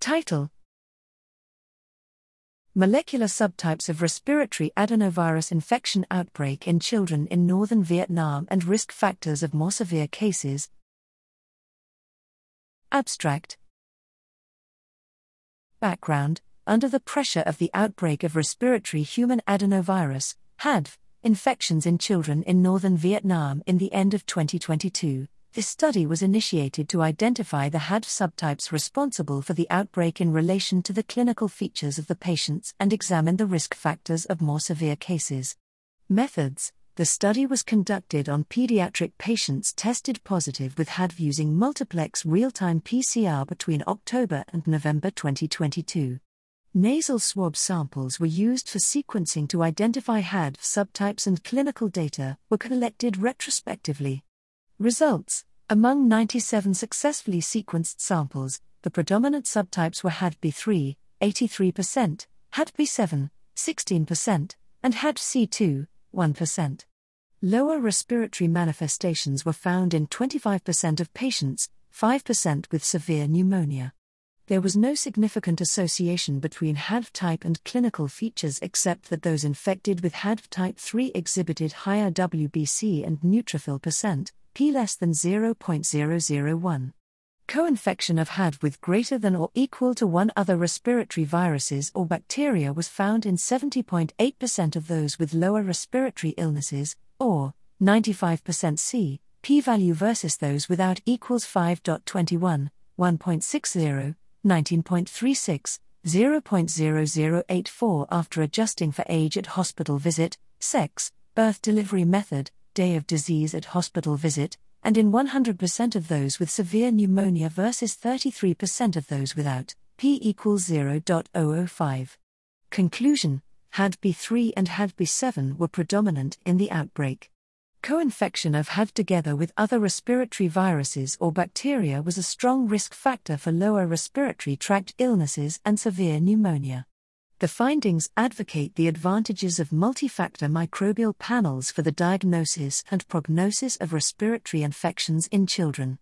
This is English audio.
Title. Molecular subtypes of respiratory adenovirus infection outbreak in children in northern Vietnam and risk factors of more severe cases. Abstract. Background. Under the pressure of the outbreak of respiratory human adenovirus, HADV, infections in children in northern Vietnam in the end of 2022, this study was initiated to identify the HADV subtypes responsible for the outbreak in relation to the clinical features of the patients and examine the risk factors of more severe cases. Methods The study was conducted on pediatric patients tested positive with HADV using multiplex real time PCR between October and November 2022. Nasal swab samples were used for sequencing to identify HADV subtypes and clinical data were collected retrospectively. Results Among 97 successfully sequenced samples, the predominant subtypes were HADV-B3, 83%, HADV-B7, 16%, and HADV-C2, 1%. Lower respiratory manifestations were found in 25% of patients, 5% with severe pneumonia. There was no significant association between HADV type and clinical features except that those infected with HADV type 3 exhibited higher WBC and neutrophil percent, p less than 0.001. Co-infection of HAD with greater than or equal to one other respiratory viruses or bacteria was found in 70.8% of those with lower respiratory illnesses, or 95% C, p-value versus those without equals 5.21, 1.60, 19.36, 0.0084 after adjusting for age at hospital visit, sex, birth delivery method, day of disease at hospital visit, and in 100% of those with severe pneumonia versus 33% of those without, p equals 0.005. Conclusion HADV-B3 and HADV-B7 were predominant in the outbreak. Co infection of HADV together with other respiratory viruses or bacteria was a strong risk factor for lower respiratory tract illnesses and severe pneumonia. The findings advocate the advantages of multi-factor microbial panels for the diagnosis and prognosis of respiratory infections in children.